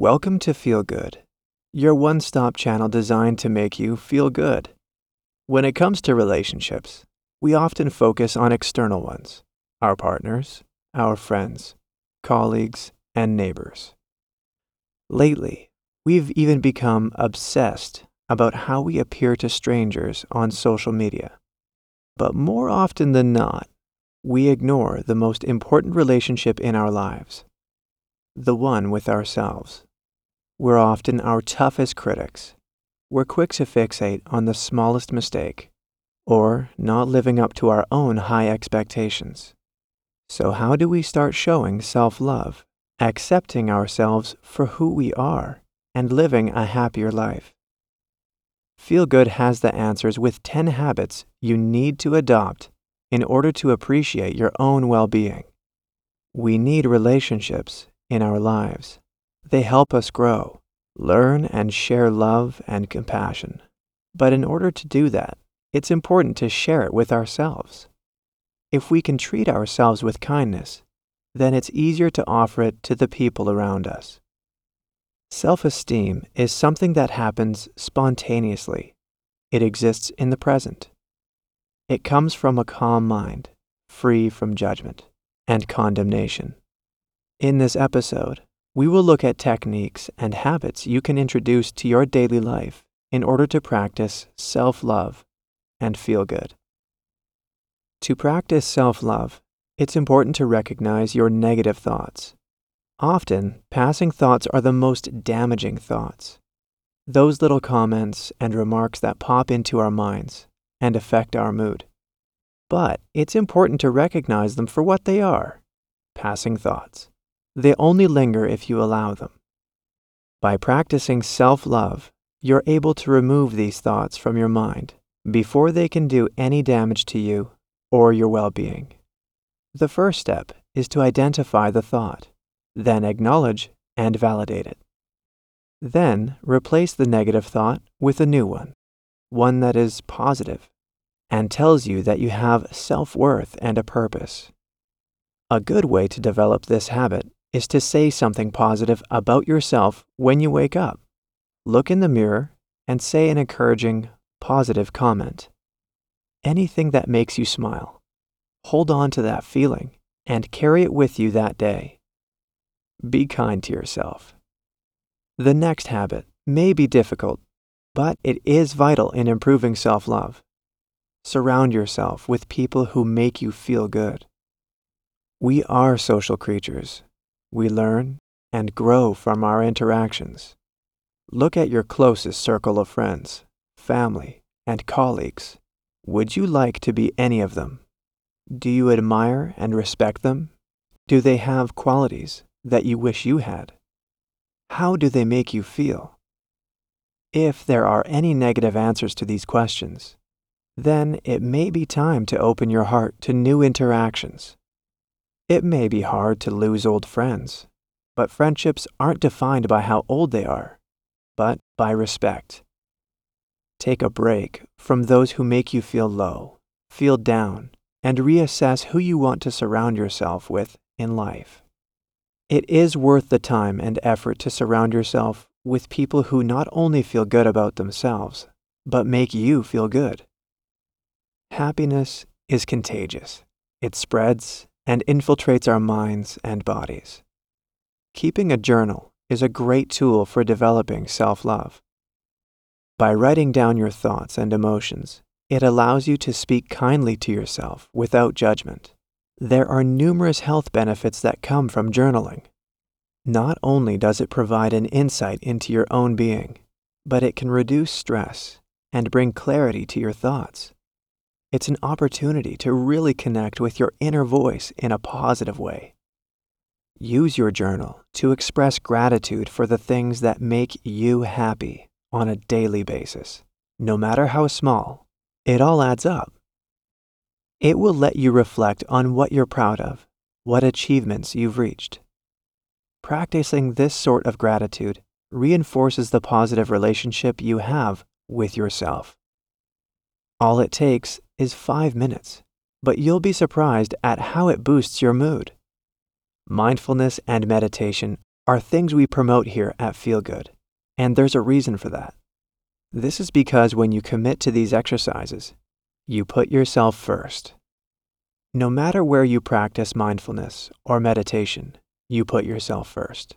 Welcome to Feel Good, your one stop channel designed to make you feel good. When it comes to relationships, we often focus on external ones our partners, our friends, colleagues, and neighbors. Lately, we've even become obsessed about how we appear to strangers on social media. But more often than not, we ignore the most important relationship in our lives the one with ourselves. We're often our toughest critics. We're quick to fixate on the smallest mistake or not living up to our own high expectations. So, how do we start showing self love, accepting ourselves for who we are, and living a happier life? Feel Good has the answers with 10 habits you need to adopt in order to appreciate your own well being. We need relationships in our lives. They help us grow, learn, and share love and compassion. But in order to do that, it's important to share it with ourselves. If we can treat ourselves with kindness, then it's easier to offer it to the people around us. Self esteem is something that happens spontaneously. It exists in the present. It comes from a calm mind, free from judgment and condemnation. In this episode, we will look at techniques and habits you can introduce to your daily life in order to practice self love and feel good. To practice self love, it's important to recognize your negative thoughts. Often, passing thoughts are the most damaging thoughts. Those little comments and remarks that pop into our minds and affect our mood. But it's important to recognize them for what they are passing thoughts. They only linger if you allow them. By practicing self love, you're able to remove these thoughts from your mind before they can do any damage to you or your well being. The first step is to identify the thought, then acknowledge and validate it. Then replace the negative thought with a new one, one that is positive and tells you that you have self worth and a purpose. A good way to develop this habit is to say something positive about yourself when you wake up. Look in the mirror and say an encouraging, positive comment. Anything that makes you smile. Hold on to that feeling and carry it with you that day. Be kind to yourself. The next habit may be difficult, but it is vital in improving self love. Surround yourself with people who make you feel good. We are social creatures we learn and grow from our interactions. Look at your closest circle of friends, family, and colleagues. Would you like to be any of them? Do you admire and respect them? Do they have qualities that you wish you had? How do they make you feel? If there are any negative answers to these questions, then it may be time to open your heart to new interactions it may be hard to lose old friends, but friendships aren't defined by how old they are, but by respect. Take a break from those who make you feel low, feel down, and reassess who you want to surround yourself with in life. It is worth the time and effort to surround yourself with people who not only feel good about themselves, but make you feel good. Happiness is contagious. It spreads and infiltrates our minds and bodies. Keeping a journal is a great tool for developing self love. By writing down your thoughts and emotions, it allows you to speak kindly to yourself without judgment. There are numerous health benefits that come from journaling. Not only does it provide an insight into your own being, but it can reduce stress and bring clarity to your thoughts. It's an opportunity to really connect with your inner voice in a positive way. Use your journal to express gratitude for the things that make you happy on a daily basis. No matter how small, it all adds up. It will let you reflect on what you're proud of, what achievements you've reached. Practicing this sort of gratitude reinforces the positive relationship you have with yourself. All it takes is five minutes, but you'll be surprised at how it boosts your mood. Mindfulness and meditation are things we promote here at Feel Good, and there's a reason for that. This is because when you commit to these exercises, you put yourself first. No matter where you practice mindfulness or meditation, you put yourself first.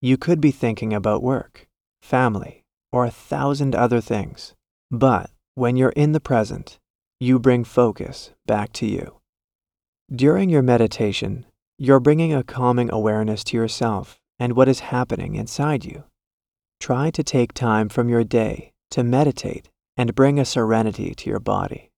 You could be thinking about work, family, or a thousand other things, but when you're in the present, you bring focus back to you. During your meditation, you're bringing a calming awareness to yourself and what is happening inside you. Try to take time from your day to meditate and bring a serenity to your body.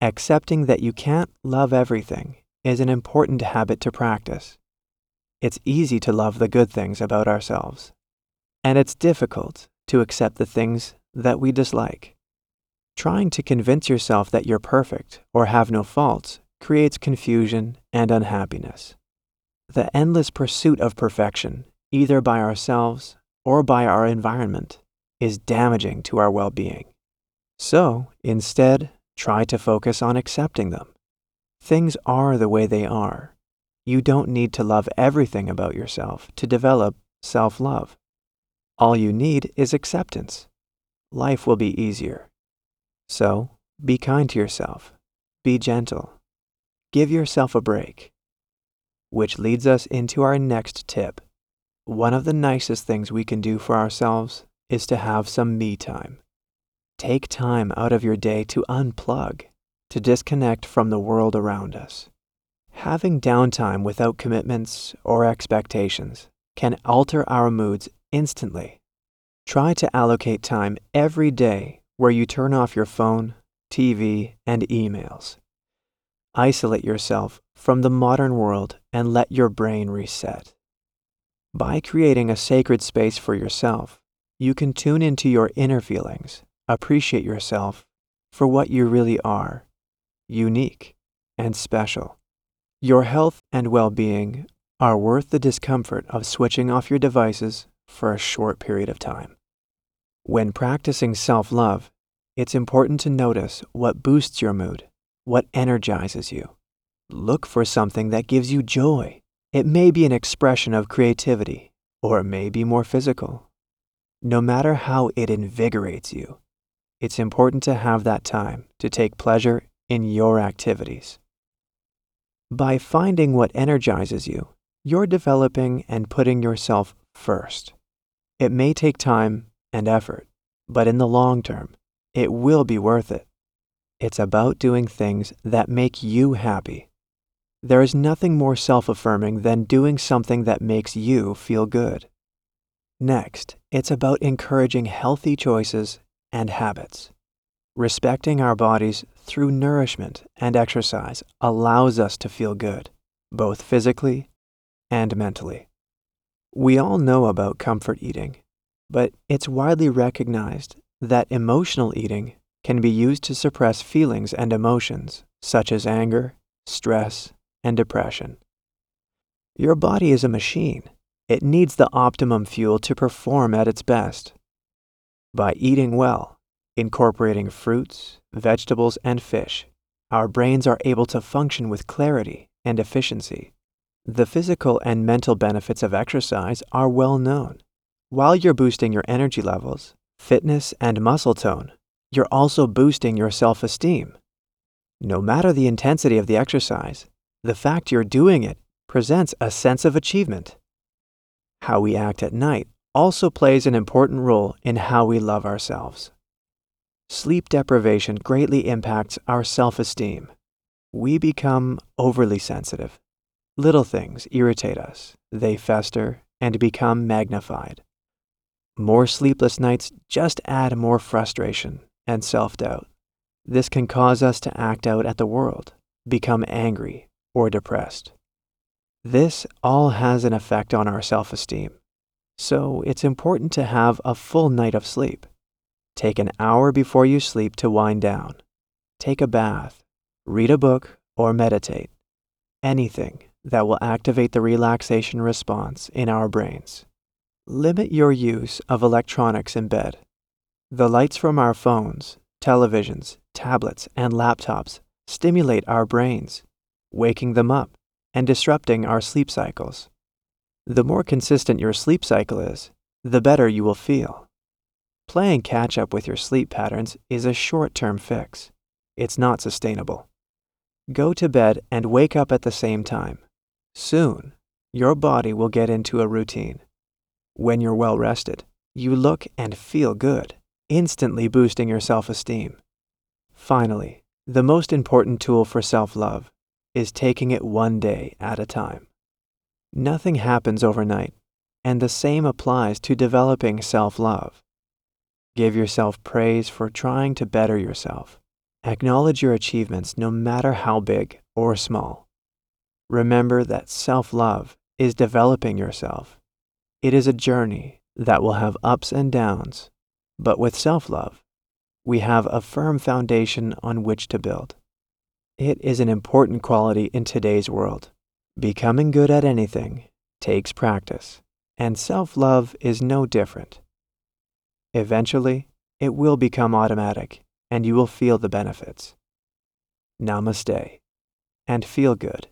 Accepting that you can't love everything is an important habit to practice. It's easy to love the good things about ourselves, and it's difficult to accept the things that we dislike. Trying to convince yourself that you're perfect or have no faults creates confusion and unhappiness. The endless pursuit of perfection, either by ourselves or by our environment, is damaging to our well being. So, instead, try to focus on accepting them. Things are the way they are. You don't need to love everything about yourself to develop self love. All you need is acceptance. Life will be easier. So, be kind to yourself. Be gentle. Give yourself a break which leads us into our next tip. One of the nicest things we can do for ourselves is to have some me time. Take time out of your day to unplug, to disconnect from the world around us. Having downtime without commitments or expectations can alter our moods instantly. Try to allocate time every day where you turn off your phone, TV, and emails. Isolate yourself from the modern world and let your brain reset. By creating a sacred space for yourself, you can tune into your inner feelings, appreciate yourself for what you really are unique and special. Your health and well being are worth the discomfort of switching off your devices for a short period of time. When practicing self love, it's important to notice what boosts your mood what energizes you. Look for something that gives you joy. It may be an expression of creativity, or it may be more physical. No matter how it invigorates you, it's important to have that time to take pleasure in your activities. By finding what energizes you, you're developing and putting yourself first. It may take time and effort, but in the long term, it will be worth it. It's about doing things that make you happy. There is nothing more self affirming than doing something that makes you feel good. Next, it's about encouraging healthy choices and habits. Respecting our bodies through nourishment and exercise allows us to feel good, both physically and mentally. We all know about comfort eating, but it's widely recognized that emotional eating can be used to suppress feelings and emotions such as anger, stress, and depression. Your body is a machine. It needs the optimum fuel to perform at its best. By eating well, incorporating fruits, vegetables, and fish, our brains are able to function with clarity and efficiency. The physical and mental benefits of exercise are well known. While you're boosting your energy levels, fitness, and muscle tone, you're also boosting your self esteem. No matter the intensity of the exercise, the fact you're doing it presents a sense of achievement. How we act at night also plays an important role in how we love ourselves. Sleep deprivation greatly impacts our self esteem. We become overly sensitive. Little things irritate us, they fester and become magnified. More sleepless nights just add more frustration and self doubt. This can cause us to act out at the world, become angry, or depressed. This all has an effect on our self esteem, so it's important to have a full night of sleep. Take an hour before you sleep to wind down. Take a bath, read a book, or meditate. Anything that will activate the relaxation response in our brains. Limit your use of electronics in bed. The lights from our phones, televisions, tablets, and laptops stimulate our brains, waking them up and disrupting our sleep cycles. The more consistent your sleep cycle is, the better you will feel. Playing catch up with your sleep patterns is a short term fix. It's not sustainable. Go to bed and wake up at the same time. Soon, your body will get into a routine. When you're well rested, you look and feel good, instantly boosting your self esteem. Finally, the most important tool for self love is taking it one day at a time. Nothing happens overnight, and the same applies to developing self love. Give yourself praise for trying to better yourself. Acknowledge your achievements no matter how big or small. Remember that self love is developing yourself. It is a journey that will have ups and downs, but with self love, we have a firm foundation on which to build. It is an important quality in today's world. Becoming good at anything takes practice, and self love is no different. Eventually, it will become automatic, and you will feel the benefits. Namaste, and feel good.